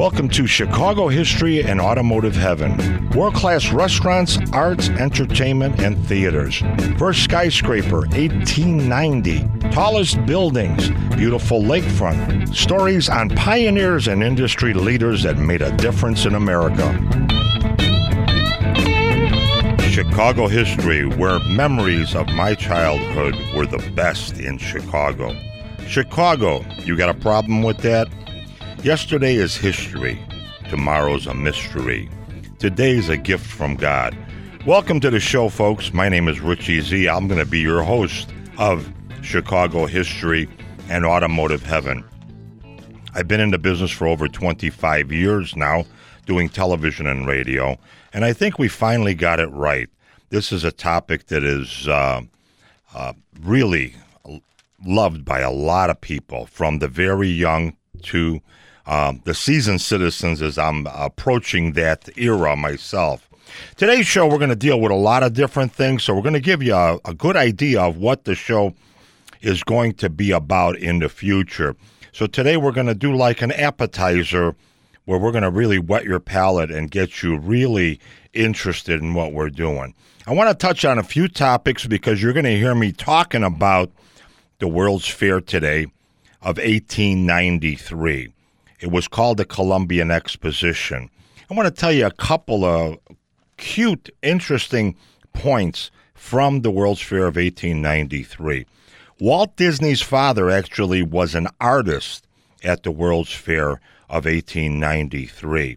Welcome to Chicago History and Automotive Heaven. World class restaurants, arts, entertainment, and theaters. First skyscraper, 1890. Tallest buildings, beautiful lakefront. Stories on pioneers and industry leaders that made a difference in America. Chicago history, where memories of my childhood were the best in Chicago. Chicago, you got a problem with that? Yesterday is history. Tomorrow's a mystery. Today's a gift from God. Welcome to the show, folks. My name is Richie Z. I'm going to be your host of Chicago History and Automotive Heaven. I've been in the business for over 25 years now, doing television and radio, and I think we finally got it right. This is a topic that is uh, uh, really loved by a lot of people, from the very young to um, the seasoned citizens as I'm approaching that era myself. Today's show, we're going to deal with a lot of different things, so we're going to give you a, a good idea of what the show is going to be about in the future. So today we're going to do like an appetizer where we're going to really whet your palate and get you really interested in what we're doing. I want to touch on a few topics because you're going to hear me talking about the World's Fair today of 1893. It was called the Columbian Exposition. I want to tell you a couple of cute, interesting points from the World's Fair of 1893. Walt Disney's father actually was an artist at the World's Fair of 1893,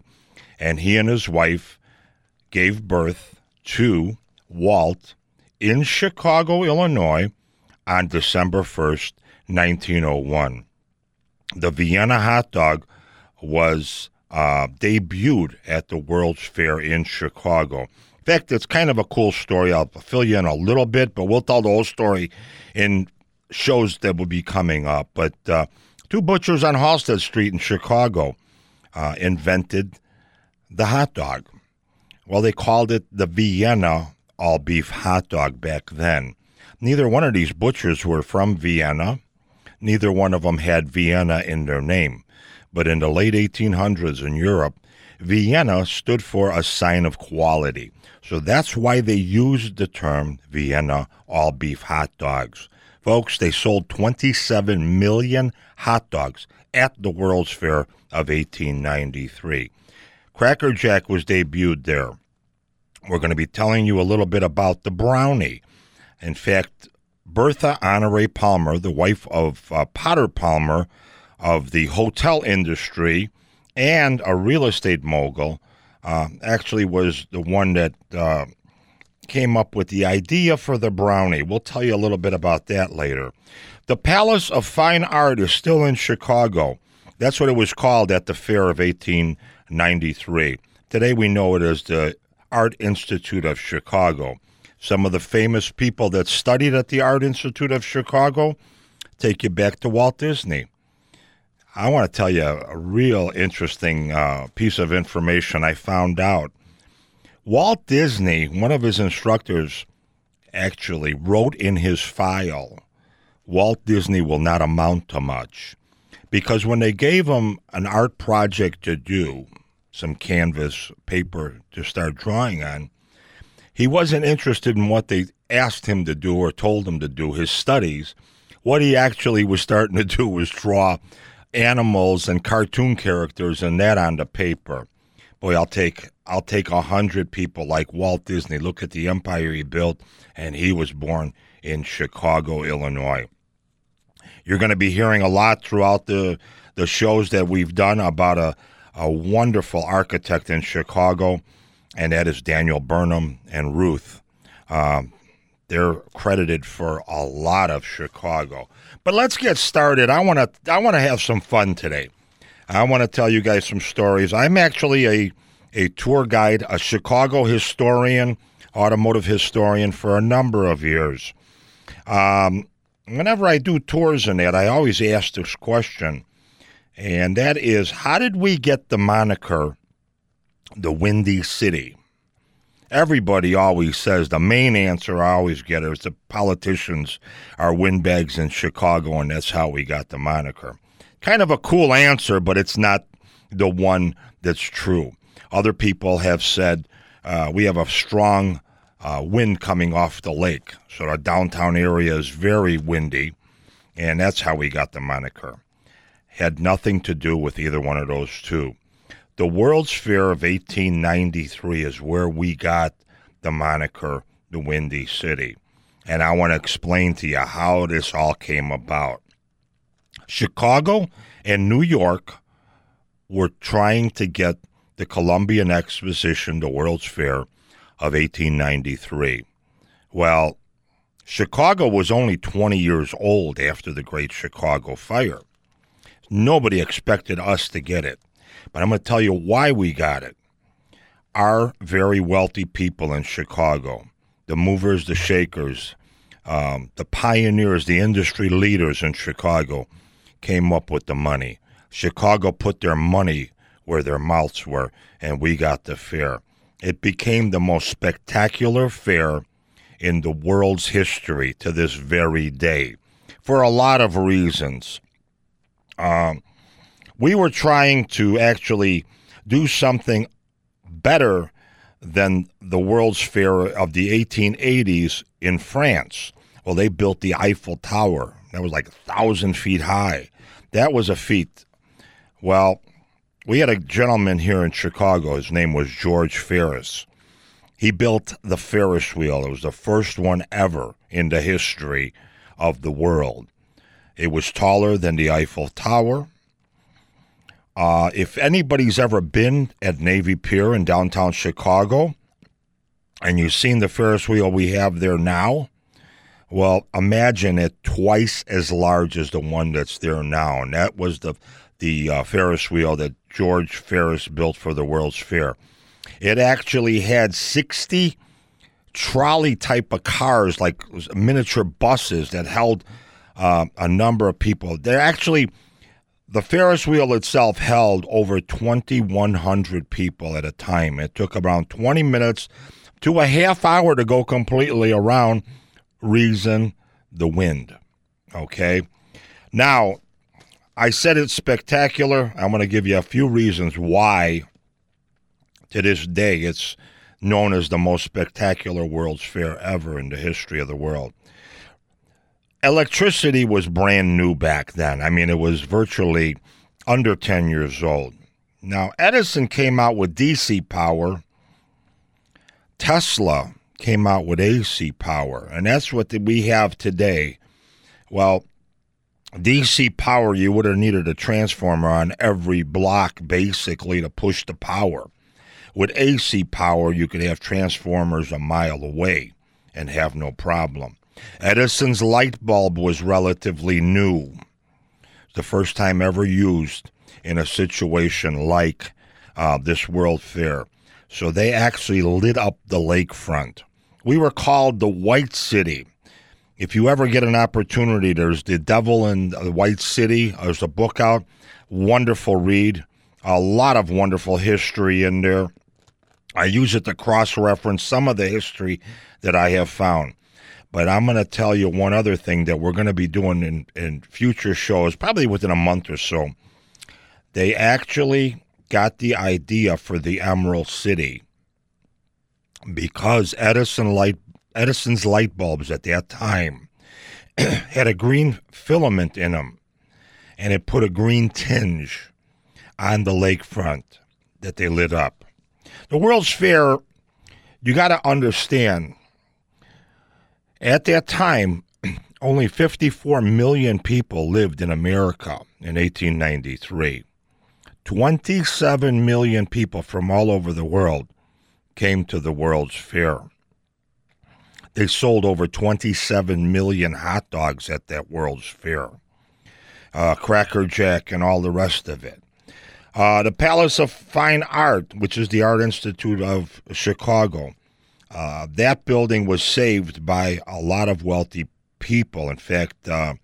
and he and his wife gave birth to Walt in Chicago, Illinois on December 1st, 1901. The Vienna hot dog was uh, debuted at the World's Fair in Chicago. In fact, it's kind of a cool story. I'll fill you in a little bit, but we'll tell the whole story in shows that will be coming up. But uh, two butchers on Halsted Street in Chicago uh, invented the hot dog. Well, they called it the Vienna all beef hot dog back then. Neither one of these butchers were from Vienna. Neither one of them had Vienna in their name. But in the late 1800s in Europe, Vienna stood for a sign of quality. So that's why they used the term Vienna all beef hot dogs. Folks, they sold 27 million hot dogs at the World's Fair of 1893. Cracker Jack was debuted there. We're going to be telling you a little bit about the brownie. In fact, Bertha Honore Palmer, the wife of uh, Potter Palmer of the hotel industry and a real estate mogul, uh, actually was the one that uh, came up with the idea for the brownie. We'll tell you a little bit about that later. The Palace of Fine Art is still in Chicago. That's what it was called at the fair of 1893. Today we know it as the Art Institute of Chicago. Some of the famous people that studied at the Art Institute of Chicago take you back to Walt Disney. I want to tell you a, real interesting uh, piece of information I found out. Walt Disney, one of his instructors, actually wrote in his file Walt Disney will not amount to much. Because when they gave him an art project to do, some canvas paper to start drawing on, he wasn't interested in what they asked him to do or told him to do, his studies. What he actually was starting to do was draw animals and cartoon characters and that on the paper. Boy, I'll take I'll take a hundred people like Walt Disney. Look at the empire he built, and he was born in Chicago, Illinois. You're going to be hearing a lot throughout the the shows that we've done about a, a wonderful architect in Chicago and that is Daniel Burnham and Root. Um, they're credited for a lot of Chicago. But let's get started. I want to I want to have some fun today. I want to tell you guys some stories. I'm actually a a tour guide, a Chicago historian, automotive historian for a number of years. Um, whenever I do tours in that, I always ask this question, and that is, how did we get the moniker the Windy City. Everybody always says the main answer I always get is the politicians are windbags in Chicago, and that's how we got the moniker. Kind of a cool answer, but it's not the one that's true. Other people have said uh, we have a strong uh, wind coming off the lake, so our downtown area is very windy, and that's how we got the moniker. Had nothing to do with either one of those two. The World's Fair of 1893 is where we got the moniker the Windy City. And I want to explain to you how this all came about. Chicago and New York were trying to get the Columbian Exposition, the World's Fair of 1893. Well, Chicago was only 20 years old after the Great Chicago Fire. Nobody expected us to get it. But I'm going to tell you why we got it. Our very wealthy people in Chicago, the movers, the shakers, um, the pioneers, the industry leaders in Chicago, came up with the money. Chicago put their money where their mouths were, and we got the fair. It became the most spectacular fair in the world's history to this very day for a lot of reasons. Um, we were trying to actually do something better than the World's Fair of the 1880s in France. Well, they built the Eiffel Tower. That was like a thousand feet high. That was a feat. Well, we had a gentleman here in Chicago. His name was George Ferris. He built the Ferris wheel. It was the first one ever in the history of the world. It was taller than the Eiffel Tower. Uh, if anybody's ever been at Navy Pier in downtown Chicago and you've seen the Ferris wheel we have there now, well, imagine it twice as large as the one that's there now. And that was the, the uh, Ferris wheel that George Ferris built for the World's Fair. It actually had 60 trolley type of cars, like miniature buses that held uh, a number of people. They're actually the Ferris wheel itself held over 2,100 people at a time. It took around 20 minutes to a half hour to go completely around. Reason the wind. Okay. Now, I said it's spectacular. I'm going to give you a few reasons why to this day it's known as the most spectacular World's Fair ever in the history of the world electricity was brand new back then. I mean, it was virtually under 10 years old. Now, Edison came out with DC power. Tesla came out with AC power, and that's what we have today. Well, DC power, you would have needed a transformer on every block basically to push the power. With AC power, you could have transformers a mile away and have no problem. Edison's light bulb was relatively new, the first time ever used in a situation like uh, this World Fair. So they actually lit up the lakefront. We were called the White City. If you ever get an opportunity, there's The Devil in the White City. There's a book out. Wonderful read. A lot of wonderful history in there. I use it to cross reference some of the history that I have found. But I'm going to tell you one other thing that we're going to be doing in, in future shows, probably within a month or so. They actually got the idea for the Emerald City because Edison light Edison's light bulbs at that time had a green filament in them, and it put a green tinge on the lakefront that they lit up. The World's Fair, you got to understand at that time, only 54 million people lived in America in 1893. 27 million people from all over the world came to the World's Fair. They sold over 27 million hot dogs at that World's Fair, uh, Cracker Jack, and all the rest of it. Uh, the Palace of Fine Art, which is the Art Institute of Chicago, uh, that building was saved by a lot of wealthy people. In fact, uh,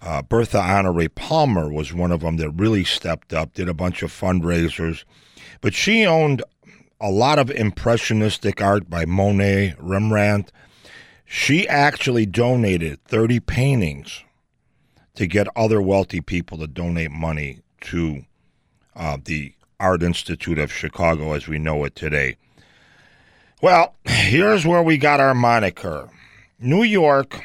uh, Bertha Honore Palmer was one of them that really stepped up, did a bunch of fundraisers. But she owned a lot of impressionistic art by Monet, Rembrandt. She actually donated 30 paintings to get other wealthy people to donate money to uh, the Art Institute of Chicago as we know it today. Well, here's where we got our moniker. New York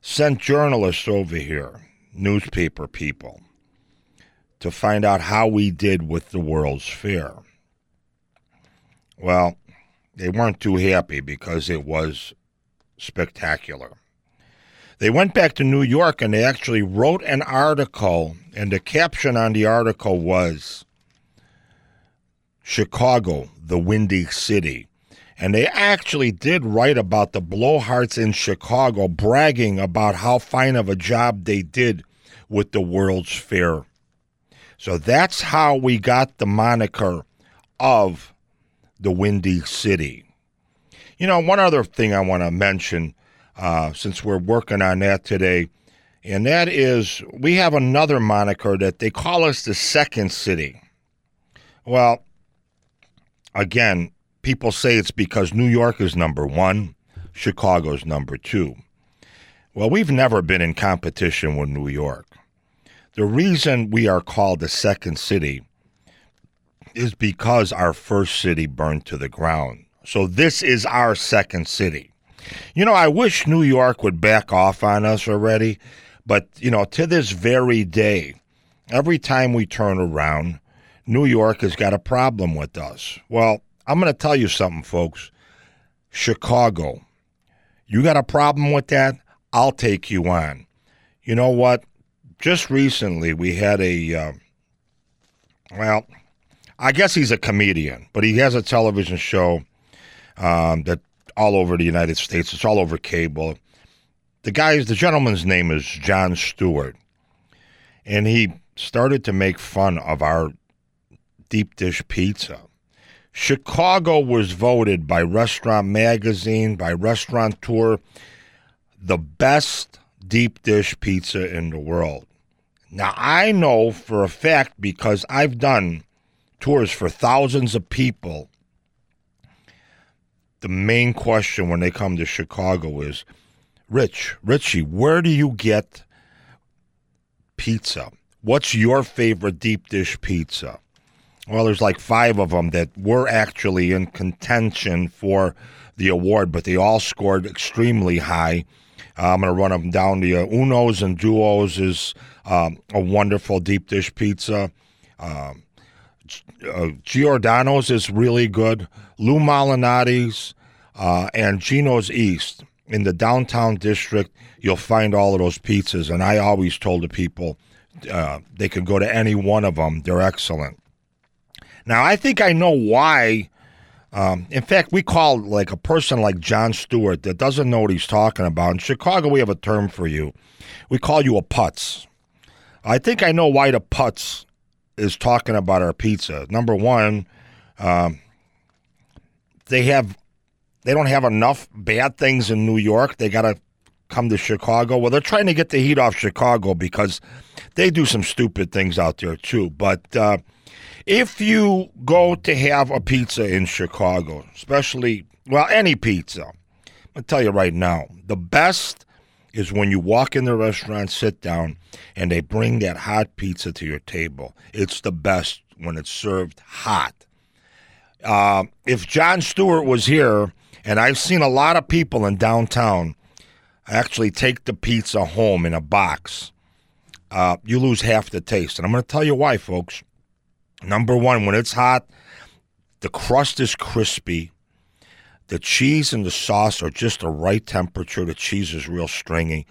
sent journalists over here, newspaper people, to find out how we did with the World's Fair. Well, they weren't too happy because it was spectacular. They went back to New York and they actually wrote an article, and the caption on the article was Chicago, the Windy City. And they actually did write about the blowhards in Chicago, bragging about how fine of a job they did with the World's Fair. So that's how we got the moniker of the Windy City. You know, one other thing I want to mention, uh, since we're working on that today, and that is we have another moniker that they call us the Second City. Well, again, people say it's because New York is number one, Chicago's number two. Well, we've never been in competition with New York. The reason we are called the second city is because our first city burned to the ground. So this is our second city. You know, I wish New York would back off on us already, but, you know, to this very day, every time we turn around, New York has got a problem with us. Well, I'm going to tell you something, folks. Chicago, you got a problem with that? I'll take you on. You know what? Just recently, we had a, uh, well, I guess he's a comedian, but he has a television show um, that all over the United States. It's all over cable. The guy's the gentleman's name is Jon Stewart, and he started to make fun of our deep dish pizza. Chicago was voted by Restaurant Magazine, by Restaurateur, the best deep dish pizza in the world. Now, I know for a fact because I've done tours for thousands of people. The main question when they come to Chicago is Rich, Richie, where do you get pizza? What's your favorite deep dish pizza? Well, there's like five of them that were actually in contention for the award, but they all scored extremely high. Uh, I'm going to run them down. The Unos and Duos is um, a wonderful deep dish pizza. Um, uh, Giordano's is really good. Lou Malinati's uh, and Gino's East in the downtown district. You'll find all of those pizzas, and I always told the people uh, they could go to any one of them. They're excellent. Now, I think I know why. Um, in fact, we call like a person like Jon Stewart that doesn't know what he's talking about. In Chicago, we have a term for you. We call you a putz. I think I know why the putz is talking about our pizza. Number one, um, they have they don't have enough bad things in New York. They got to come to Chicago. Well, they're trying to get the heat off Chicago because they do some stupid things out there too. But uh, if you go to have a pizza in Chicago, especially, well, any pizza, I'm going to tell you right now, the best is when you walk in the restaurant, sit down, and they bring that hot pizza to your table. It's the best when it's served hot. Uh, if Jon Stewart was here, and I've seen a lot of people in downtown actually take the pizza home in a box, uh, you lose half the taste. And I'm going to tell you why, folks. Number one, when it's hot, the crust is crispy. The cheese and the sauce are just the right temperature. The cheese is real stringy,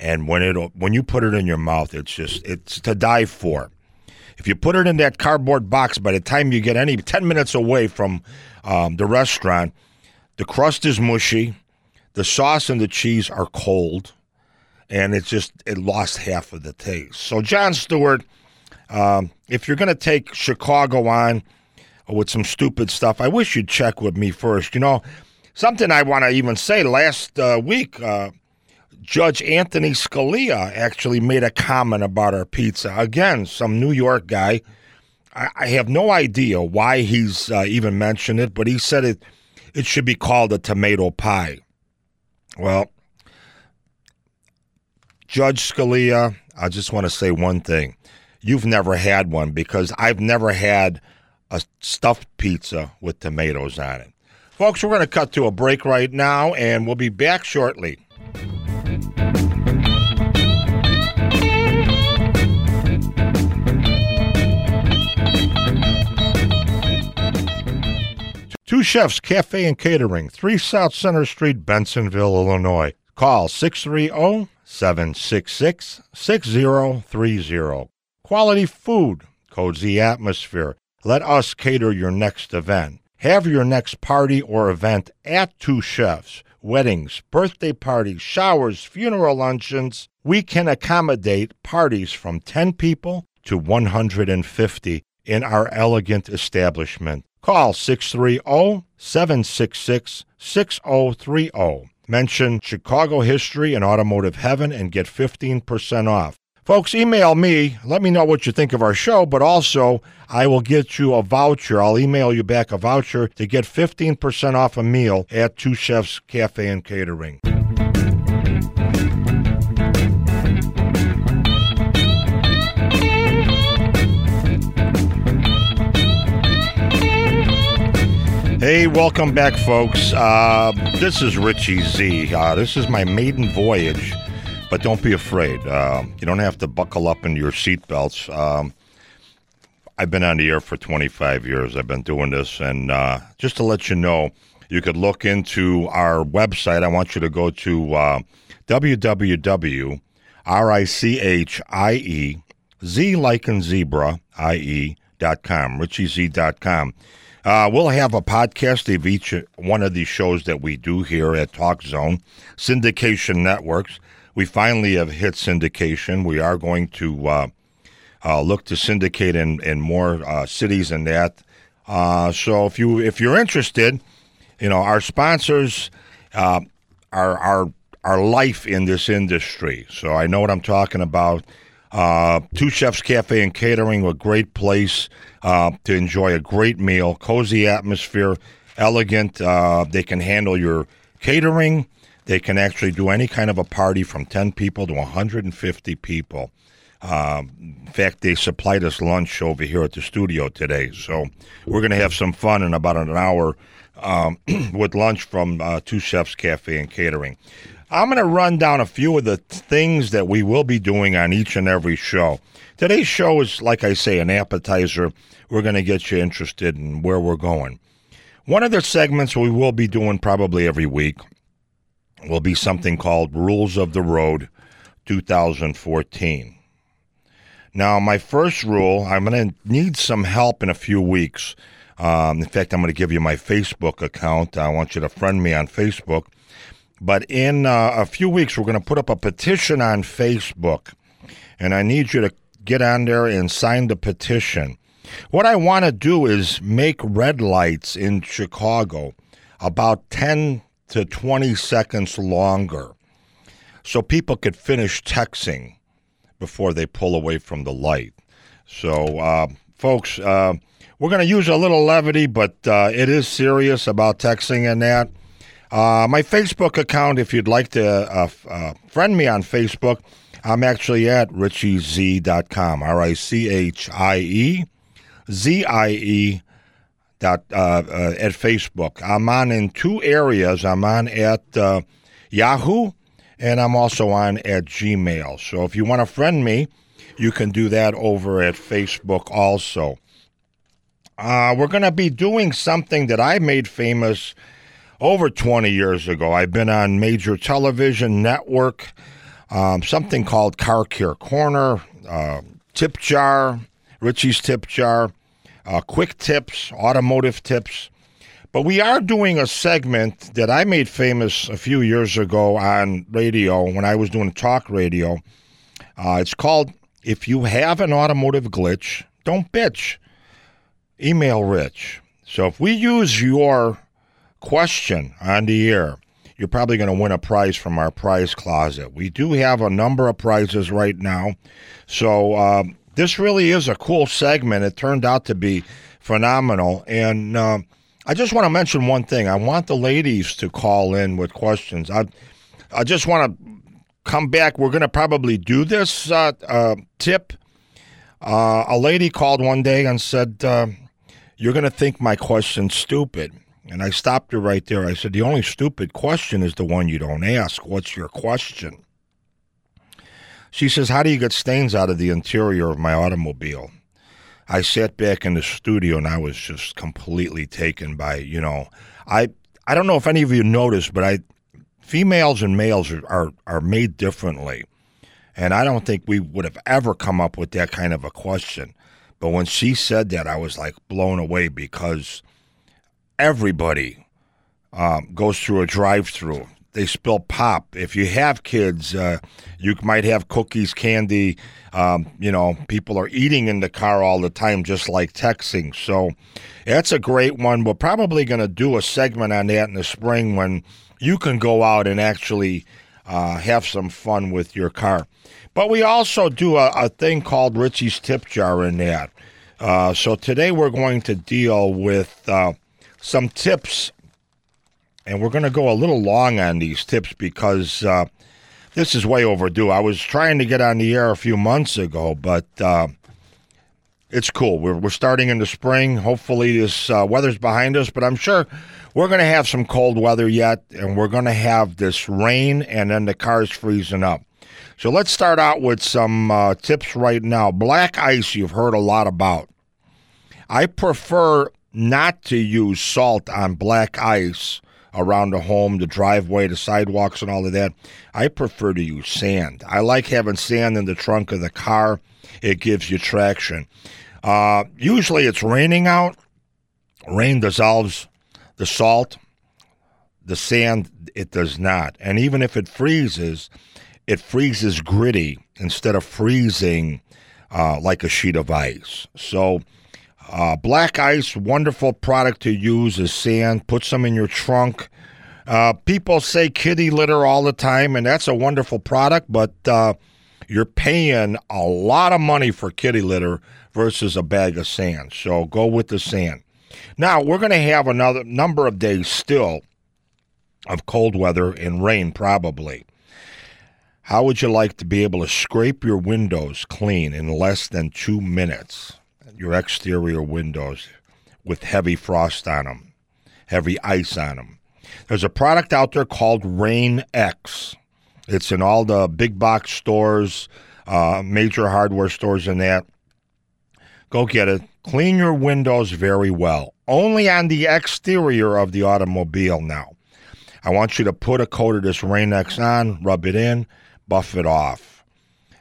and when it when you put it in your mouth, it's just it's to die for. If you put it in that cardboard box, by the time you get any ten minutes away from um, the restaurant, the crust is mushy, the sauce and the cheese are cold, and it's just it lost half of the taste. So Jon Stewart um, if you're going to take Chicago on with some stupid stuff, I wish you'd check with me first. You know, something I want to even say last uh, week, uh, Judge Anthony Scalia actually made a comment about our pizza. Again, some New York guy. I, I have no idea why he's uh, even mentioned it, but he said it, it should be called a tomato pie. Well, Judge Scalia, I just want to say one thing you've never had one because I've never had a stuffed pizza with tomatoes on it. Folks, we're going to cut to a break right now, and we'll be back shortly. Two Chefs Cafe and Catering, 3 South Center Street, Bensenville, Illinois. Call 630 766 6030. Quality food, cozy atmosphere. Let us cater your next event. Have your next party or event at Two Chefs. Weddings, birthday parties, showers, funeral luncheons. We can accommodate parties from 10 people to 150 in our elegant establishment. Call 630 766 6030. Mention Chicago History and Automotive Heaven and get 15% off. Folks, email me. Let me know what you think of our show, but also I will get you a voucher. I'll email you back a voucher to get 15% off a meal at Two Chefs Cafe and Catering. Hey, welcome back, folks. Uh, this is Richie Z. Uh, this is my maiden voyage, but don't be afraid. Uh, you don't have to buckle up in your seatbelts. Um, I've been on the air for 25 years. I've been doing this, and uh, just to let you know, you could look into our website. I want you to go to uh, www.richie, Z like in zebra, IE, dot com, richieZ.com. Uh, we'll have a podcast of each one of these shows that we do here at Talk Zone, syndication networks. We finally have hit syndication. We are going to uh, uh, look to syndicate in, in more uh, cities than that. Uh, so if you if you're interested, you know our sponsors uh, are our our life in this industry. So I know what I'm talking about. Uh, Two Chefs Cafe and Catering, a great place to enjoy a great meal, cozy atmosphere, elegant. They can handle your catering. They can actually do any kind of a party from 10 people to 150 people. Um, in fact, they supplied us lunch over here at the studio today. So we're going to have some fun in about an hour um, with lunch from uh, Two Chefs Cafe and Catering. I'm going to run down a few of the things that we will be doing on each and every show. Today's show is, like I say, an appetizer. We're going to get you interested in where we're going. One of the segments we will be doing probably every week will be something called Rules of the Road 2014. Now, my first rule, I'm going to need some help in a few weeks. Um, in fact, I'm going to give you my Facebook account. I want you to friend me on Facebook but in uh, a few weeks, we're going to put up a petition on Facebook, and I need you to get on there and sign the petition. What I want to do is make red lights in Chicago about 10 to 20 seconds longer so people could finish texting before they pull away from the light. So, uh, folks, uh, we're going to use a little levity, but uh, it is serious about texting and that. Uh, my Facebook account, if you'd like to uh, uh, friend me on Facebook, I'm actually at richiez.com, R I C H I E Z I E dot uh, uh, at Facebook. I'm on in two areas. I'm on at uh, Yahoo, and I'm also on at Gmail. So if you want to friend me, you can do that over at Facebook also. we're going to be doing something that I made famous over 20 years ago. I've been on major television network, um, something called Car Care Corner, uh, Tip Jar, Richie's Tip Jar, uh, Quick Tips, Automotive Tips. But we are doing a segment that I made famous a few years ago on radio when I was doing talk radio. Uh, it's called If You Have an Automotive Glitch, Don't Bitch. Email Rich. So if we use your question on the air, you're probably going to win a prize from our prize closet. We do have a number of prizes right now. So uh, this really is a cool segment. It turned out to be phenomenal. And uh, I just want to mention one thing. I want the ladies to call in with questions. I, I just want to come back. We're going to probably do this uh, uh, tip Uh, a lady called one day and said, uh, You're going to think my question's stupid. And I stopped her right there. I said, The only stupid question is the one you don't ask. What's your question? She says, How do you get stains out of the interior of my automobile? I sat back in the studio and I was just completely taken by, you know, I I don't know if any of you noticed, but I females and males are, are, are made differently. And I don't think we would have ever come up with that kind of a question. But when she said that, I was like blown away because everybody um, goes through a drive through they spill pop. If you have kids, uh, you might have cookies, candy. Um, you know, people are eating in the car all the time, just like texting. So that's a great one. We're probably going to do a segment on that in the spring when you can go out and actually uh, have some fun with your car. But we also do a, a thing called Richie's Tip Jar in that. Uh, so today we're going to deal with uh, some tips and we're going to go a little long on these tips because uh, this is way overdue. I was trying to get on the air a few months ago, but uh, it's cool. We're, we're starting in the spring. Hopefully, this uh, weather's behind us, but I'm sure we're going to have some cold weather yet, and we're going to have this rain, and then the car's freezing up. So let's start out with some uh, tips right now. Black ice, you've heard a lot about. I prefer not to use salt on black ice around the home, the driveway, the sidewalks, and all of that. I prefer to use sand. I like having sand in the trunk of the car. It gives you traction. Uh, usually it's raining out. Rain dissolves the salt. The sand, it does not. And even if it freezes, it freezes gritty instead of freezing uh, like a sheet of ice. So, uh, black ice, wonderful product to use as sand. Put some in your trunk. Uh, people say kitty litter all the time, and that's a wonderful product, but uh, you're paying a lot of money for kitty litter versus a bag of sand. So go with the sand. Now, we're going to have another number of days still of cold weather and rain, probably. How would you like to be able to scrape your windows clean in less than two minutes? Your exterior windows with heavy frost on them, heavy ice on them. There's a product out there called Rain X. It's in all the big box stores, uh, major hardware stores, and that. Go get it. Clean your windows very well. Only on the exterior of the automobile now. I want you to put a coat of this Rain X on, rub it in, buff it off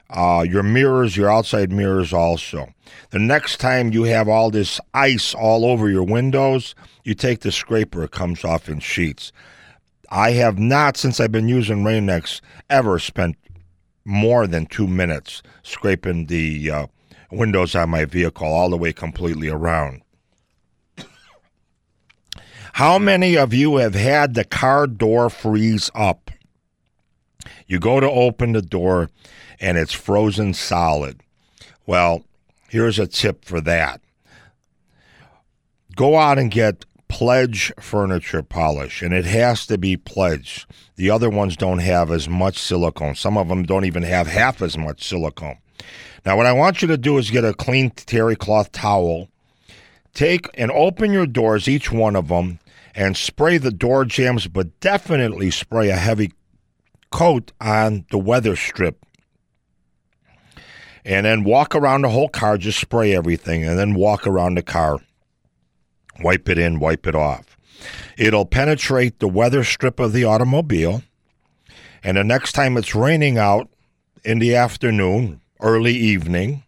uh, your mirrors, your outside mirrors also. The next time you have all this ice all over your windows, you take the scraper, it comes off in sheets. I have not, since I've been using Rain-X, ever spent more than two minutes scraping the uh, windows on my vehicle all the way completely around. How many of you have had the car door freeze up? You go to open the door and it's frozen solid. Well, here's a tip for that go out and get Pledge furniture polish, and it has to be Pledge. The other ones don't have as much silicone. Some of them don't even have half as much silicone. Now, what I want you to do is get a clean terry cloth towel, take and open your doors, each one of them, and spray the door jambs but definitely spray a heavy coat on the weather strip and then walk around the whole car, just spray everything, and then walk around the car, wipe it in, wipe it off. It'll penetrate the weather strip of the automobile, and the next time it's raining out in the afternoon, early evening,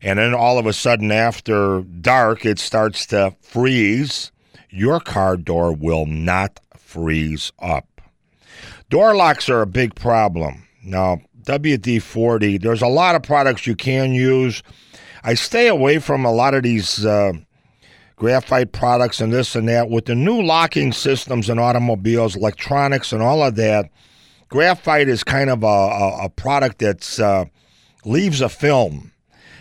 and then all of a sudden after dark it starts to freeze, your car door will not freeze up. Door locks are a big problem. Now, WD 40. There's a lot of products you can use. I stay away from a lot of these uh, graphite products and this and that. With the new locking systems in automobiles, electronics, and all of that, graphite is kind of a, a, a product that uh, leaves a film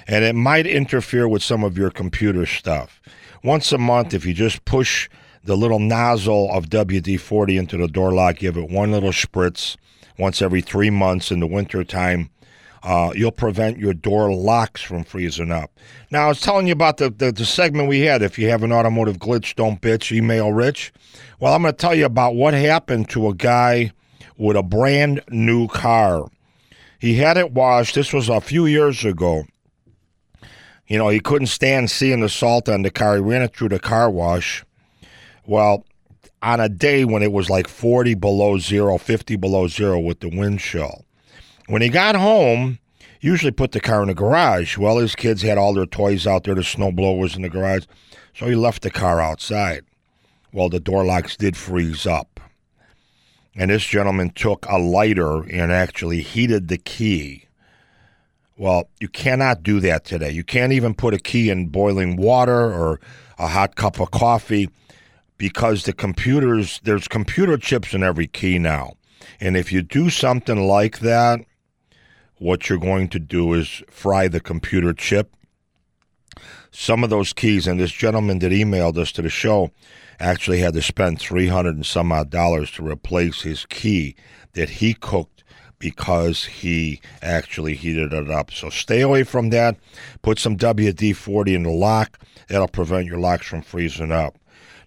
and it might interfere with some of your computer stuff. Once a month, if you just push the little nozzle of WD 40 into the door lock, give it one little spritz once every three months in the wintertime. uh, you'll prevent your door locks from freezing up. Now, I was telling you about the, the, the segment we had. If you have an automotive glitch, don't bitch, email Rich. Well, I'm going to tell you about what happened to a guy with a brand new car. He had it washed. This was a few years ago. You know, he couldn't stand seeing the salt on the car. He ran it through the car wash. Well, on a day when it was like 40 below zero, 50 below zero with the wind chill. When he got home, usually put the car in the garage. Well, his kids had all their toys out there, the snow blowers in the garage, so he left the car outside. Well, the door locks did freeze up. And this gentleman took a lighter and actually heated the key. Well, you cannot do that today. You can't even put a key in boiling water or a hot cup of coffee because the computers, there's computer chips in every key now. And if you do something like that, what you're going to do is fry the computer chip. Some of those keys, and this gentleman that emailed us to the show actually had to spend 300 and some odd dollars to replace his key that he cooked because he actually heated it up. So stay away from that. Put some WD 40 in the lock. That'll prevent your locks from freezing up.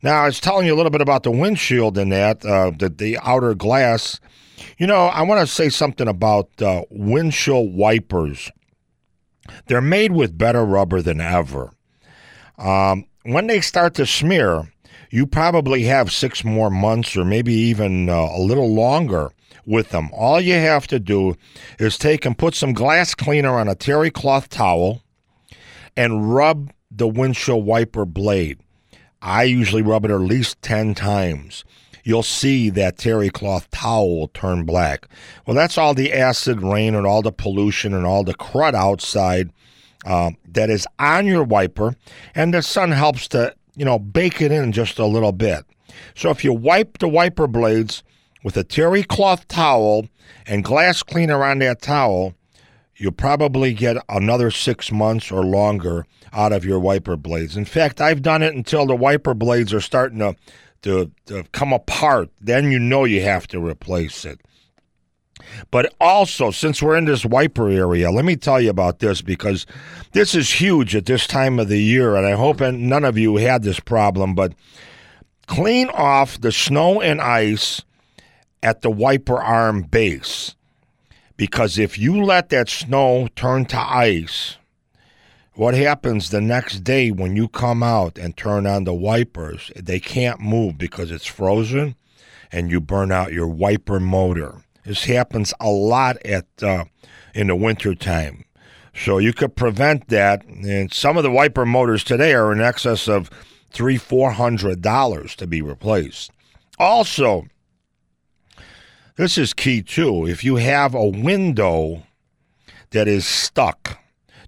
Now, I was telling you a little bit about the windshield and that, uh, the, the outer glass. You know, I want to say something about uh, windshield wipers. They're made with better rubber than ever. Um, when they start to smear, you probably have six more months or maybe even uh, a little longer with them. All you have to do is take and put some glass cleaner on a terry cloth towel and rub the windshield wiper blade. I usually rub it at least 10 times. You'll see that terry cloth towel turn black. Well, that's all the acid rain and all the pollution and all the crud outside uh, that is on your wiper, and the sun helps to, you know, bake it in just a little bit. So if you wipe the wiper blades with a terry cloth towel and glass cleaner on that towel, you'll probably get another six months or longer out of your wiper blades. In fact, I've done it until the wiper blades are starting to, to, to come apart. Then you know you have to replace it. But also, since we're in this wiper area, let me tell you about this because this is huge at this time of the year, and I hope none of you had this problem. But clean off the snow and ice at the wiper arm base because if you let that snow turn to ice, what happens the next day when you come out and turn on the wipers? They can't move because it's frozen and you burn out your wiper motor. This happens a lot at uh, in the wintertime. So you could prevent that. And some of the wiper motors today are in excess of three, four hundred dollars to be replaced. Also, this is key too. If you have a window that is stuck,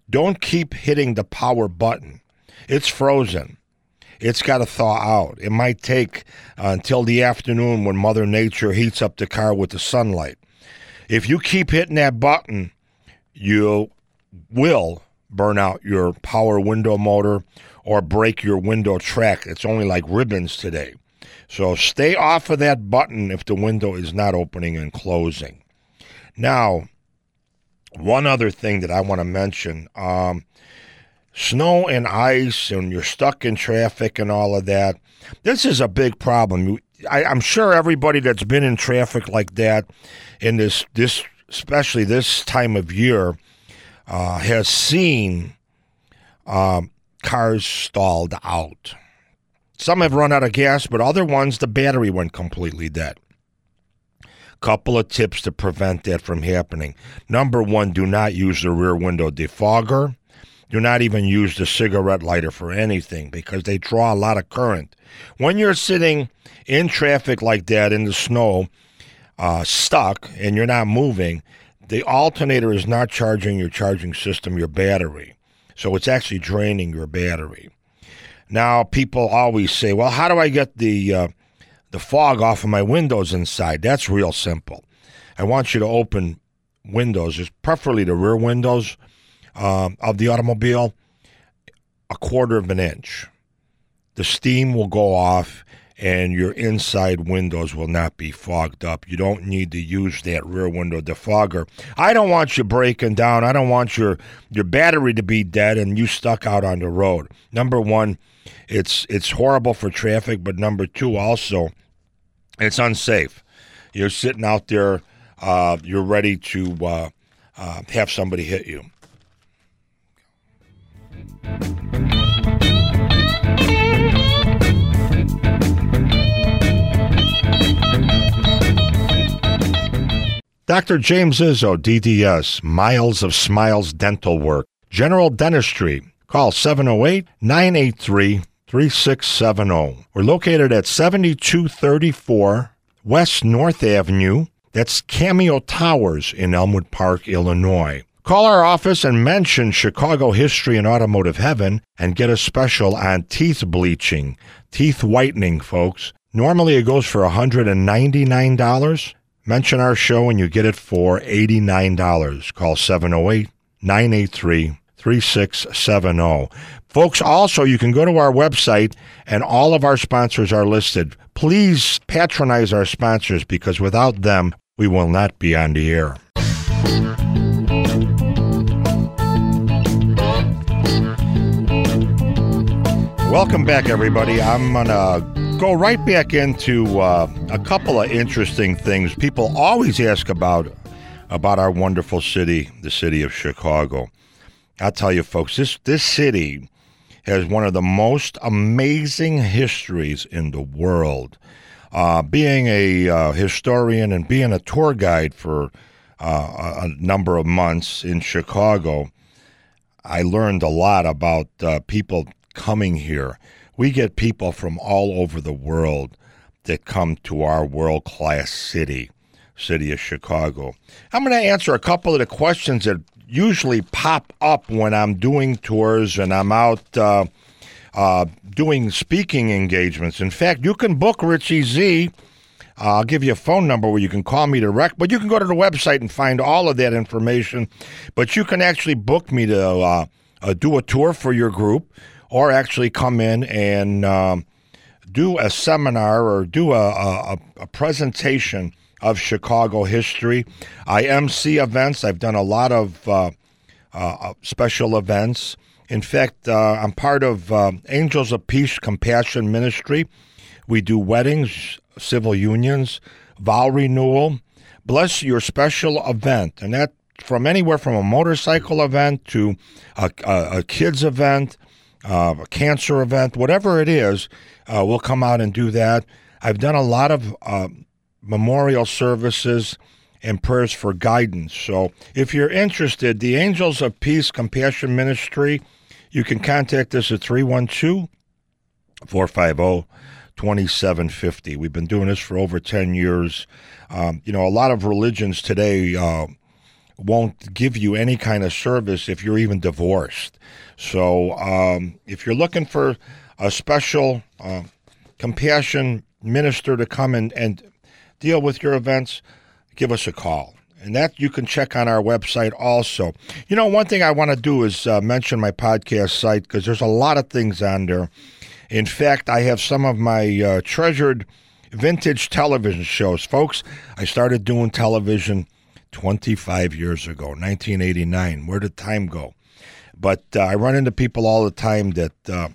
don't keep hitting the power button. It's frozen. It's got to thaw out. It might take uh, until the afternoon when Mother Nature heats up the car with the sunlight. If you keep hitting that button, you will burn out your power window motor or break your window track. It's only like ribbons today. So stay off of that button if the window is not opening and closing. Now, one other thing that I want to mention um, snow and ice, and you're stuck in traffic and all of that. This is a big problem. I, am sure everybody that's been in traffic like that in this, this especially this time of year, uh, has seen um, cars stalled out. Some have run out of gas, but other ones, the battery went completely dead. Couple of tips to prevent that from happening. Number one, do not use the rear window defogger. Do not even use the cigarette lighter for anything because they draw a lot of current. When you're sitting in traffic like that in the snow, uh, stuck, and you're not moving, the alternator is not charging your charging system, your battery. So it's actually draining your battery. Now, people always say, well, how do I get the, uh, the fog off of my windows inside? That's real simple. I want you to open windows, preferably the rear windows uh, of the automobile, a quarter of an inch. The steam will go off and your inside windows will not be fogged up. You don't need to use that rear window defogger. I don't want you breaking down. I don't want your your battery to be dead and you stuck out on the road. Number 1, it's it's horrible for traffic, but number 2 also it's unsafe. You're sitting out there uh, you're ready to uh, uh, have somebody hit you. Dr. James Izzo, DDS, Miles of Smiles Dental Work, General Dentistry. Call 708 983 3670. We're located at 7234 West North Avenue. That's Cameo Towers in Elmwood Park, Illinois. Call our office and mention Chicago History and Automotive Heaven and get a special on teeth bleaching, teeth whitening, folks. Normally it goes for $199. Mention our show and you get it for $89. Call 708 983 3670. Folks, also, you can go to our website and all of our sponsors are listed. Please patronize our sponsors because without them, we will not be on the air. Welcome back, everybody. I'm going to go right back into uh, a couple of interesting things people always ask about about our wonderful city, the city of Chicago. I'll tell you, folks, this, this city has one of the most amazing histories in the world. Uh, being a uh, historian and being a tour guide for uh, a number of months in Chicago, I learned a lot about uh, people coming here. We get people from all over the world that come to our world class city, city of Chicago. I'm going to answer a couple of the questions that usually pop up when I'm doing tours and I'm out uh, uh, doing speaking engagements. In fact, you can book Richie Z. I'll give you a phone number where you can call me direct, but you can go to the website and find all of that information. But you can actually book me to uh, uh do a tour for your group or actually come in and um, do a seminar or do a, a, a, presentation of Chicago history. I MC events. I've done a lot of uh, uh, special events. In fact, uh, I'm part of uh, Angels of Peace Compassion Ministry. We do weddings, civil unions, vow renewal. Bless your special event, and that from anywhere from a motorcycle event to a, a, a kids event uh, a cancer event, whatever it is, uh, we'll come out and do that. I've done a lot of uh, memorial services and prayers for guidance. So if you're interested, the Angels of Peace Compassion Ministry, you can contact us at 312 450 2750. We've been doing this for over 10 years. Um, you know, a lot of religions today uh, won't give you any kind of service if you're even divorced. So um, if you're looking for a special uh, compassion minister to come and, and deal with your events, give us a call. And that you can check on our website also. You know, one thing I want to do is uh, mention my podcast site because there's a lot of things on there. In fact, I have some of my uh, treasured vintage television shows. Folks, I started doing television 25 years ago, 1989. Where did time go? But uh, I run into people all the time that uh,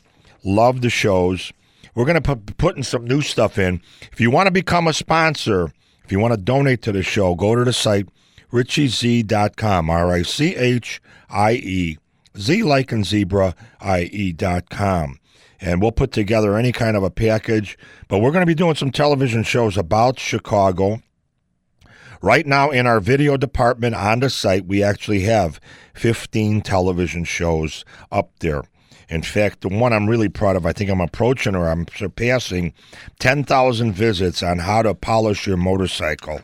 love the shows. We're going to be putting some new stuff in. If you want to become a sponsor, if you want to donate to the show, go to the site richiez.com, R I C H I E, Z like in zebra, I E.com. And we'll put together any kind of a package. But we're going to be doing some television shows about Chicago Right now, in our video department on the site, we actually have 15 television shows up there. In fact, the one I'm really proud of, I think I'm approaching or I'm surpassing 10,000 visits on how to polish your motorcycle.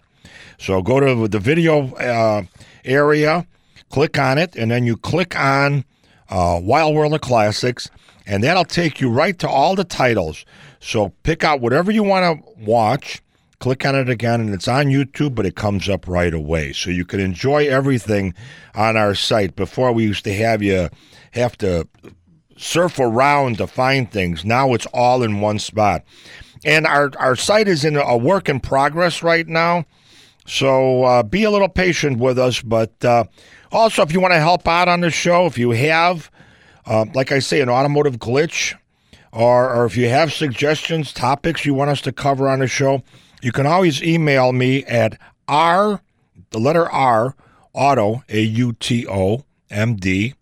So go to the video uh, area, click on it, and then you click on uh, Wild World of Classics, and that'll take you right to all the titles. So pick out whatever you want to watch click on it again, and it's on YouTube, but it comes up right away. So you can enjoy everything on our site. Before we used to have you have to surf around to find things. Now it's all in one spot. and our, our site is in a work in progress right now. So uh, be a little patient with us. But uh, also, if you want to help out on the show, if you have, uh, like I say, an automotive glitch, or, or if you have suggestions, topics you want us to cover on the show, you can always email me at r, the letter R, auto, A U T O M D,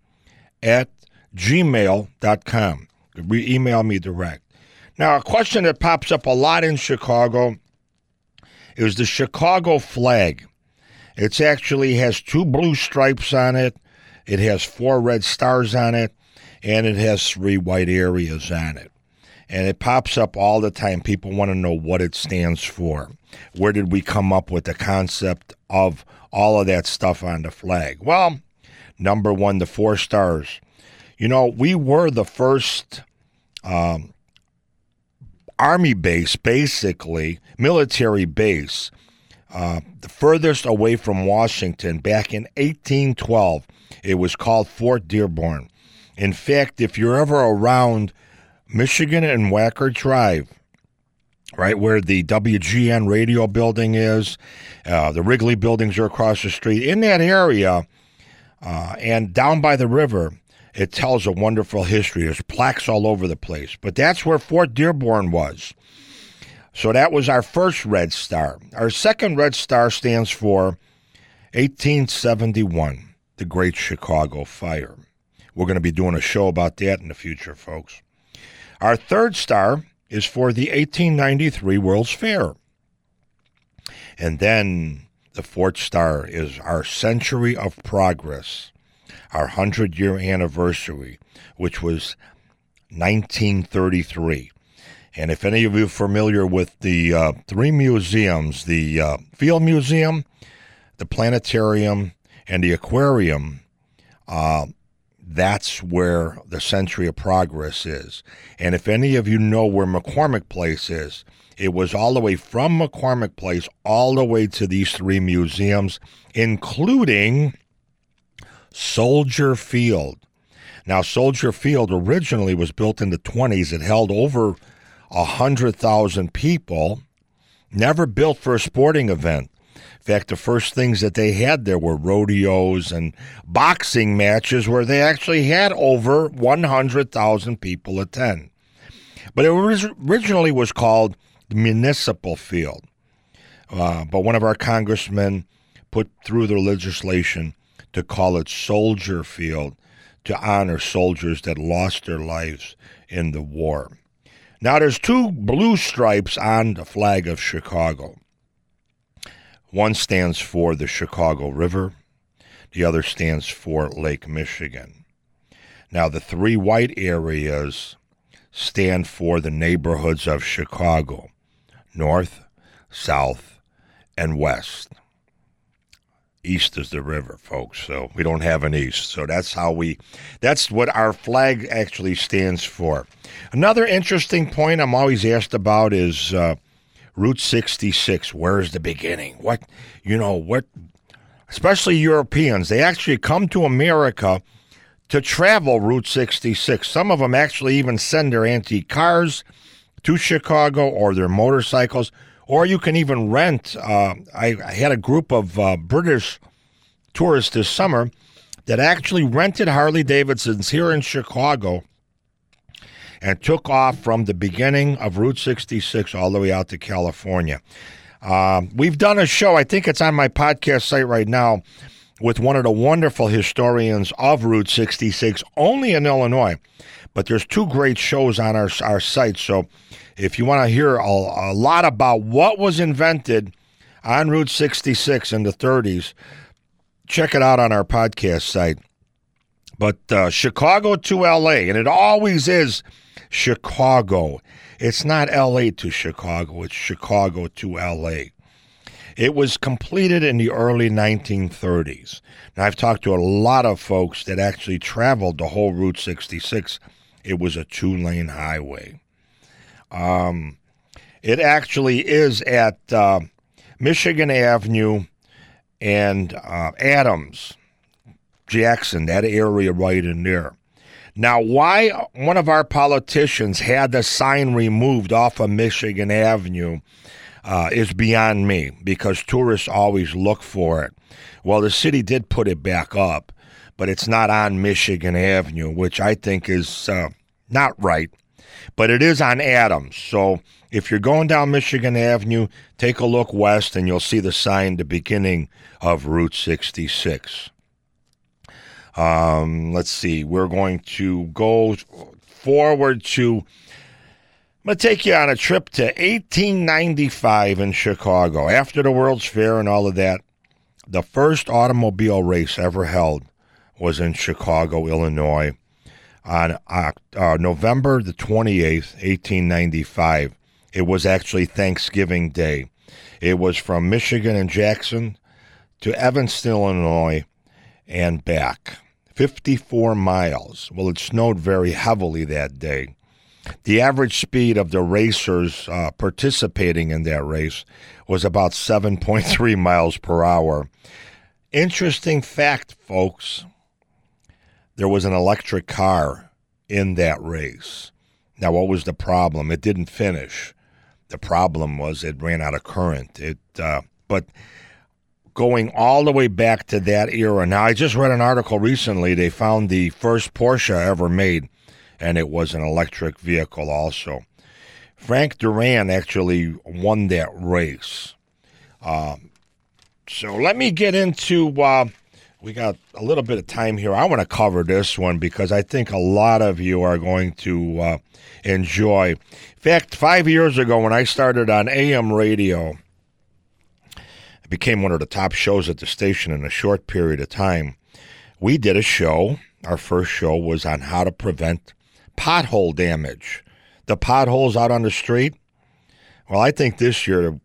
at gmail.com. Re- email me direct. Now, a question that pops up a lot in Chicago is the Chicago flag. It actually has two blue stripes on it, it has four red stars on it, and it has three white areas on it. And it pops up all the time. People want to know what it stands for. Where did we come up with the concept of all of that stuff on the flag? Well, number one, the four stars. You know, we were the first um, army base, basically, military base, uh, the furthest away from Washington back in 1812. It was called Fort Dearborn. In fact, if you're ever around Michigan and Wacker Drive, right where the WGN radio building is, uh, the Wrigley buildings are across the street, in that area, uh, and down by the river, it tells a wonderful history. There's plaques all over the place. But that's where Fort Dearborn was. So that was our first Red Star. Our second Red Star stands for 1871, the Great Chicago Fire. We're going to be doing a show about that in the future, folks. Our third star is for the 1893 World's Fair. And then the fourth star is our Century of Progress our 100 year anniversary, which was 1933. And if any of you are familiar with the uh, three museums, the uh, Field Museum, the Planetarium, and the Aquarium, uh, that's where the Century of Progress is. And if any of you know where McCormick Place is, it was all the way from McCormick Place all the way to these three museums, including Soldier Field. Now, Soldier Field originally was built in the 20s. It held over 100,000 people, never built for a sporting event. In fact, the first things that they had there were rodeos and boxing matches where they actually had over 100,000 people attend. But it was, originally was called the Municipal Field. Uh, but one of our congressmen put through the legislation to call it Soldier Field to honor soldiers that lost their lives in the war. Now, there's two blue stripes on the flag of Chicago. One stands for the Chicago River, the other stands for Lake Michigan. Now, the three white areas stand for the neighborhoods of Chicago north, south, and west east is the river, folks. So we don't have an east. So that's how we, that's what our flag actually stands for. Another interesting point I'm always asked about is uh, Route 66. Where's the beginning? What, you know, what, especially Europeans, they actually come to America to travel Route 66. Some of them actually even send their antique cars to Chicago or their motorcycles or you can even rent. Uh, I, I, had a group of uh, British tourists this summer that actually rented Harley Davidsons here in Chicago and took off from the beginning of Route 66 all the way out to California. Uh, we've done a show, I think it's on my podcast site right now, with one of the wonderful historians of Route 66, only in Illinois. But there's two great shows on our, our site. So if you want to hear a, a lot about what was invented on Route 66 in the 30s, check it out on our podcast site. But uh, Chicago to LA, and it always is Chicago. It's not LA to Chicago, it's Chicago to LA. It was completed in the early 1930s. Now, I've talked to a lot of folks that actually traveled the whole Route 66. It was a two lane highway. Um, it actually is at uh, Michigan Avenue and uh, Adams, Jackson, that area right in there. Now, why one of our politicians had the sign removed off of Michigan Avenue uh, is beyond me because tourists always look for it. Well, the city did put it back up, but it's not on Michigan Avenue, which I think is uh, not right. But it is on Adams. So if you're going down Michigan Avenue, take a look west and you'll see the sign, the beginning of Route 66. Um, let's see. We're going to go forward to. I'm going to take you on a trip to 1895 in Chicago. After the World's Fair and all of that, the first automobile race ever held was in Chicago, Illinois, on uh, November the 28th, 1895. It was actually Thanksgiving Day. It was from Michigan and Jackson to Evanston, Illinois, and back. 54 miles. Well, it snowed very heavily that day. The average speed of the racers uh, participating in that race was about 7.3 miles per hour. Interesting fact, folks there was an electric car in that race. Now, what was the problem? It didn't finish. The problem was it ran out of current. It, uh, but going all the way back to that era. Now, I just read an article recently. They found the first Porsche ever made, and it was an electric vehicle also. Frank Duryea actually won that race. Uh, so let me get into. Uh, we got a little bit of time here. I want to cover this one because I think a lot of you are going to uh, enjoy. In fact, five years ago when I started on AM radio, it became one of the top shows at the station in a short period of time. We did a show. Our first show was on how to prevent pothole damage. The potholes out on the street. Well, I think this year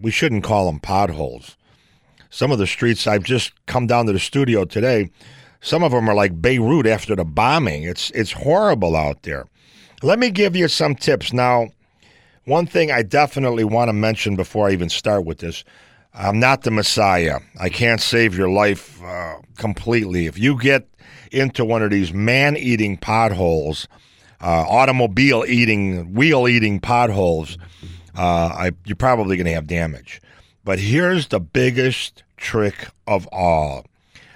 we shouldn't call them potholes. Some of the streets I've just come down to the studio today, some of them are like Beirut after the bombing. It's it's horrible out there. Let me give you some tips now. One thing I definitely want to mention before I even start with this I'm not the Messiah. I can't save your life uh, completely. If you get into one of these man eating potholes, uh, automobile eating, wheel eating potholes, uh, I, you're probably going to have damage. But here's the biggest trick of all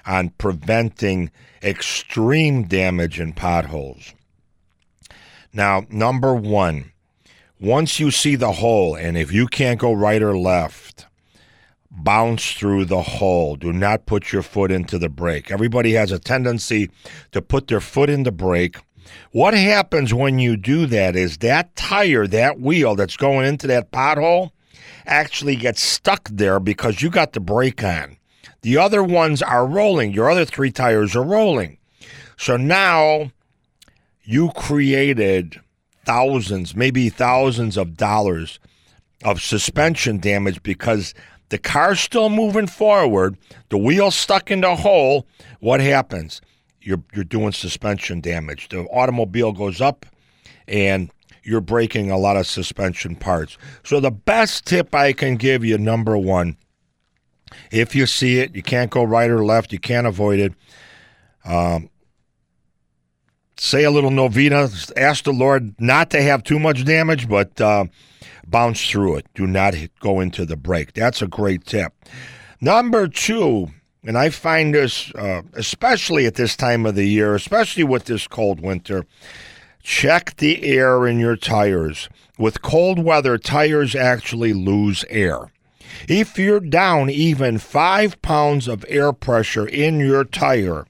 on preventing extreme damage in potholes. Now, number one, once you see the hole, and if you can't go right or left, bounce through the hole. Do not put your foot into the brake. Everybody has a tendency to put their foot in the brake. What happens when you do that is that tire, that wheel that's going into that pothole, actually gets stuck there because you got the brake on. The other ones are rolling. Your other three tires are rolling. So now you created thousands, maybe thousands of dollars of suspension damage because the car's still moving forward, the wheel's stuck in the hole. What happens? You're, you're doing suspension damage. The automobile goes up and you're breaking a lot of suspension parts. So, the best tip I can give you number one, if you see it, you can't go right or left, you can't avoid it. Um, say a little novena, ask the Lord not to have too much damage, but uh, bounce through it. Do not go into the brake. That's a great tip. Number two, and I find this uh, especially at this time of the year, especially with this cold winter, check the air in your tires. With cold weather, tires actually lose air. If you're down even five pounds of air pressure in your tire,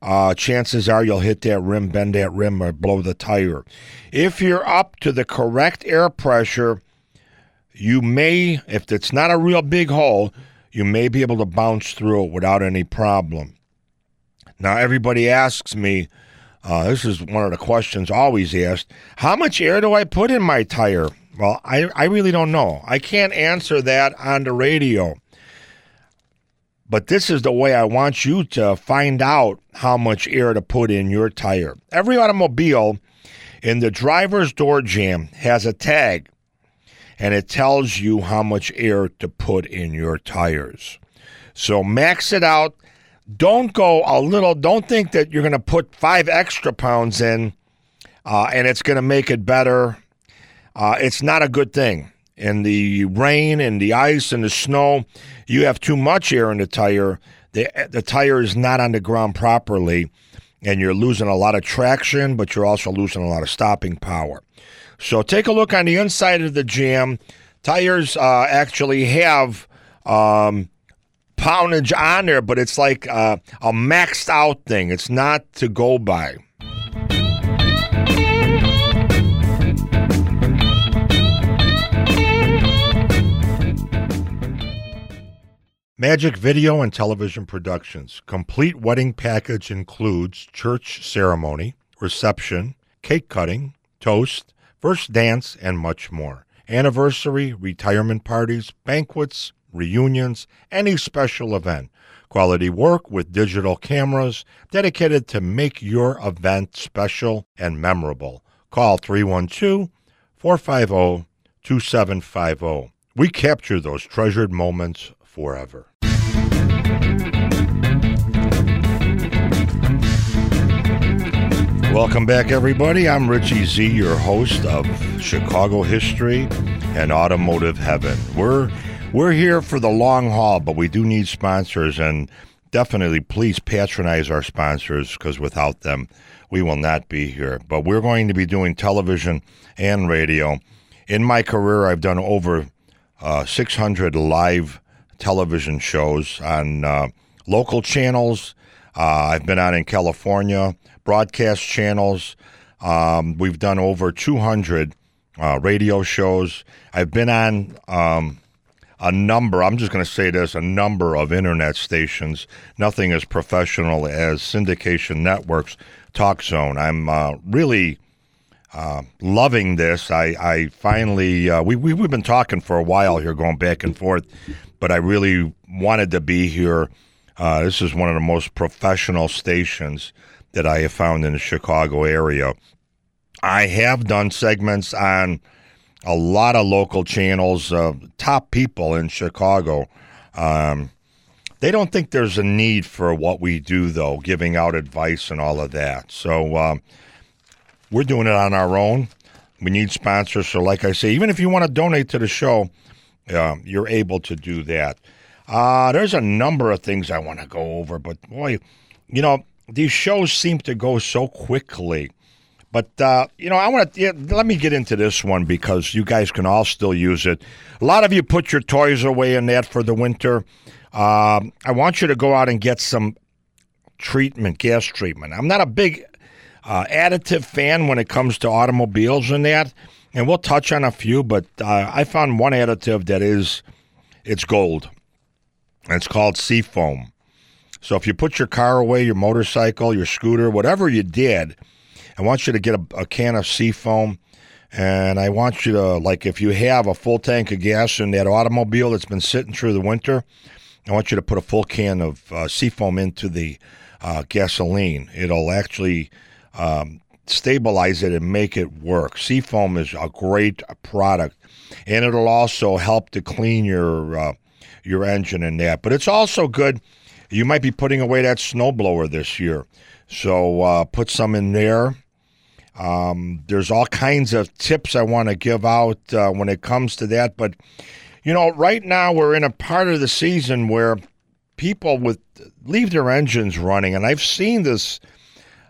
uh, chances are you'll hit that rim, bend that rim, or blow the tire. If you're up to the correct air pressure, you may, if it's not a real big hole, you may be able to bounce through it without any problem. Now, everybody asks me, uh, this is one of the questions always asked how much air do I put in my tire? Well, I, I really don't know. I can't answer that on the radio. But this is the way I want you to find out how much air to put in your tire. Every automobile in the driver's door jamb has a tag, and it tells you how much air to put in your tires. So max it out. Don't go a little, don't think that you're going to put five extra pounds in uh, and it's going to make it better. Uh, it's not a good thing. In the rain and the ice and the snow, you have too much air in the tire. The, the tire is not on the ground properly, and you're losing a lot of traction, but you're also losing a lot of stopping power. So take a look on the inside of the jamb. Tires uh, actually have um, poundage on there, but it's like uh, a maxed out thing. It's not to go by. Magic Video and Television Productions. Complete wedding package includes church ceremony, reception, cake cutting, toast, first dance, and much more. Anniversary, retirement parties, banquets, reunions, any special event. Quality work with digital cameras dedicated to make your event special and memorable. Call 312 450 2750. We capture those treasured moments forever. Welcome back, everybody. I'm Richie Z, your host of Chicago History and Automotive Heaven. We're we're here for the long haul, but we do need sponsors, and definitely please patronize our sponsors because without them, we will not be here. But we're going to be doing television and radio. In my career, I've done over uh, 600 live television shows on uh, local channels. Uh, I've been on in California, broadcast channels. Um, we've done over 200 uh, radio shows. I've been on um, a number, I'm just going to say this, a number of internet stations, nothing as professional as Syndication Networks Talk Zone. I'm uh, really uh, loving this. I, I finally, uh, we, we, we've been talking for a while here, going back and forth, but I really wanted to be here. Uh, this is one of the most professional stations that I have found in the Chicago area. I have done segments on a lot of local channels, uh, top people in Chicago. Um, they don't think there's a need for what we do, though, giving out advice and all of that. So um, we're doing it on our own. We need sponsors. So, like I say, even if you want to donate to the show, uh, you're able to do that. Uh, there's a number of things I want to go over, but boy, you know, these shows seem to go so quickly. But uh, you know, I want to yeah, let me get into this one because you guys can all still use it. A lot of you put your toys away in that for the winter. Uh, I want you to go out and get some treatment, gas treatment. I'm not a big uh, additive fan when it comes to automobiles and that, and we'll touch on a few. But uh, I found one additive that is it's gold. It's called Seafoam. So if you put your car away, your motorcycle, your scooter, whatever you did I want you to get a, a can of seafoam. And I want you to, like, if you have a full tank of gas in that automobile that's been sitting through the winter, I want you to put a full can of uh, seafoam into the uh, gasoline. It'll actually um, stabilize it and make it work. Seafoam is a great product, and it'll also help to clean your uh, your engine and that. But it's also good. You might be putting away that snowblower this year, so uh, put some in there um, there's all kinds of tips I want to give out uh, when it comes to that. But, you know, right now we're in a part of the season where people with leave their engines running. And I've seen this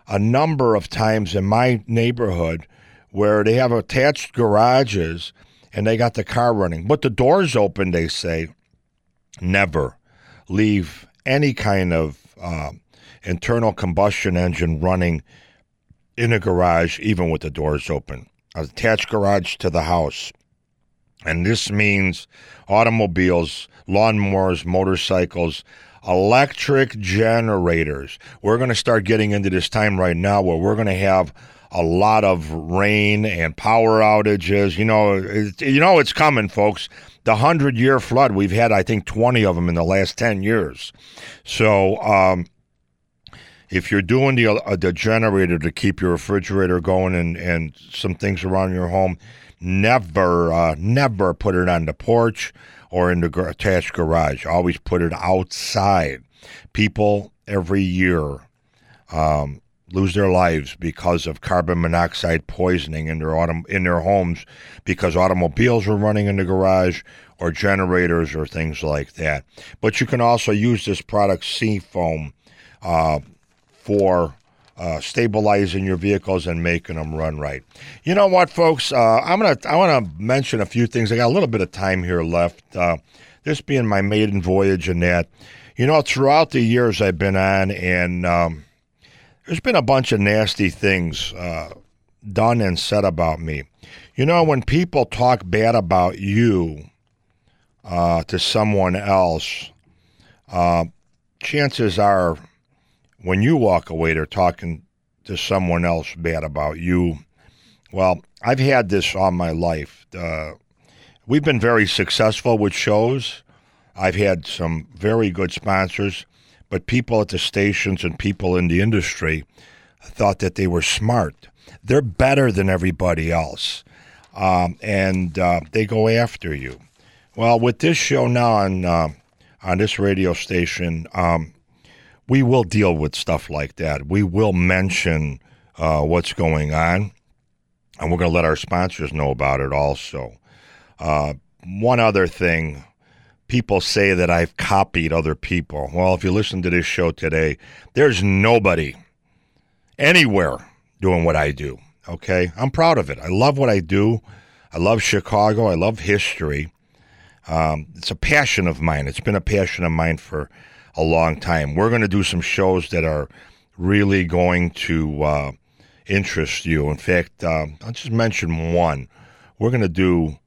a number of times in my neighborhood where they have attached garages and they got the car running. But the door's open, they say. Never leave any kind of uh, internal combustion engine running in a garage, even with the doors open. Attached garage to the house. And this means automobiles, lawnmowers, motorcycles, electric generators. We're going to start getting into this time right now where we're going to have a lot of rain and power outages. You know, it, you know it's coming, folks. The hundred year flood we've had, I think, twenty of them in the last ten years. So um, if you're doing the uh, the generator to keep your refrigerator going and and some things around your home, never uh, never put it on the porch or in the attached garage. Always put it outside. People every year um, lose their lives because of carbon monoxide poisoning in their autom- in their homes because automobiles are running in the garage or generators or things like that. But you can also use this product, Seafoam, uh, for uh, stabilizing your vehicles and making them run right. You know what, folks? Uh, I'm gonna I want to mention a few things. I got a little bit of time here left. Uh, this being my maiden voyage and that, you know, throughout the years I've been on, and um, there's been a bunch of nasty things uh, done and said about me. You know, when people talk bad about you uh, to someone else, uh, chances are when you walk away, they're talking to someone else bad about you. Well, I've had this all my life. Uh, we've been very successful with shows. I've had some very good sponsors, but people at the stations and people in the industry thought that they were smart. They're better than everybody else, um, and uh, they go after you. Well, with this show now on uh, on this radio station, um, we will deal with stuff like that. We will mention uh, what's going on, and we're going to let our sponsors know about it also. Uh, one other thing people say that I've copied other people. Well, if you listen to this show today, there's nobody anywhere doing what I do. Okay. I'm proud of it. I love what I do. I love Chicago. I love history. Um, it's a passion of mine. It's been a passion of mine for a long time. We're going to do some shows that are really going to uh, interest you. In fact, uh, I'll just mention one. We're going to do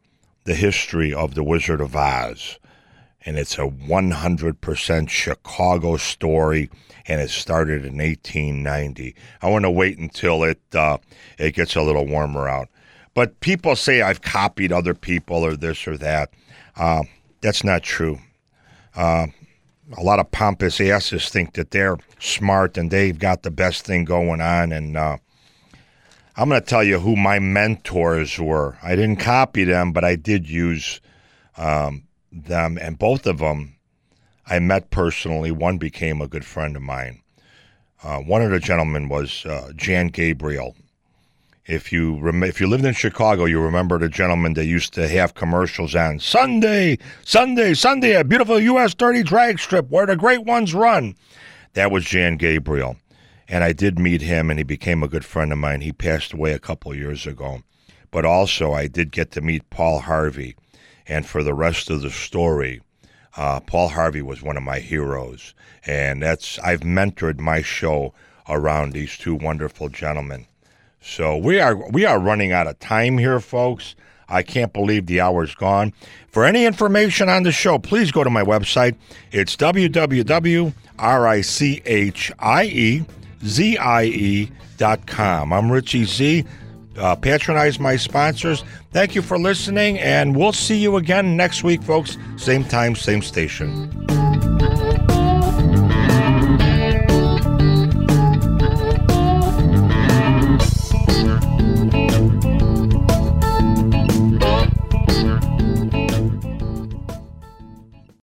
the history of the Wizard of Oz, and it's a 100% Chicago story, and it started in 1890. I want to wait until it uh, it gets a little warmer out. But people say I've copied other people or this or that. Uh, that's not true. Uh, a lot of pompous asses think that they're smart and they've got the best thing going on. And uh, I'm going to tell you who my mentors were. I didn't copy them, but I did use um, them. And both of them I met personally. One became a good friend of mine. Uh, one of the gentlemen was uh, Jan Gabriel. If you rem- if you lived in Chicago, you remember the gentleman that used to have commercials on Sunday, Sunday, Sunday, a beautiful U.S. 30 drag strip where the great ones run. That was Jan Gabriel, and I did meet him, and he became a good friend of mine. He passed away a couple years ago, but also I did get to meet Paul Harvey, and for the rest of the story, uh, Paul Harvey was one of my heroes, and that's I've mentored my show around these two wonderful gentlemen. So we are we are running out of time here, folks. I can't believe the hour's gone. For any information on the show, please go to my website. It's www.richiez.com. I'm Richie Z. Uh, patronize my sponsors. Thank you for listening, and we'll see you again next week, folks. Same time, same station.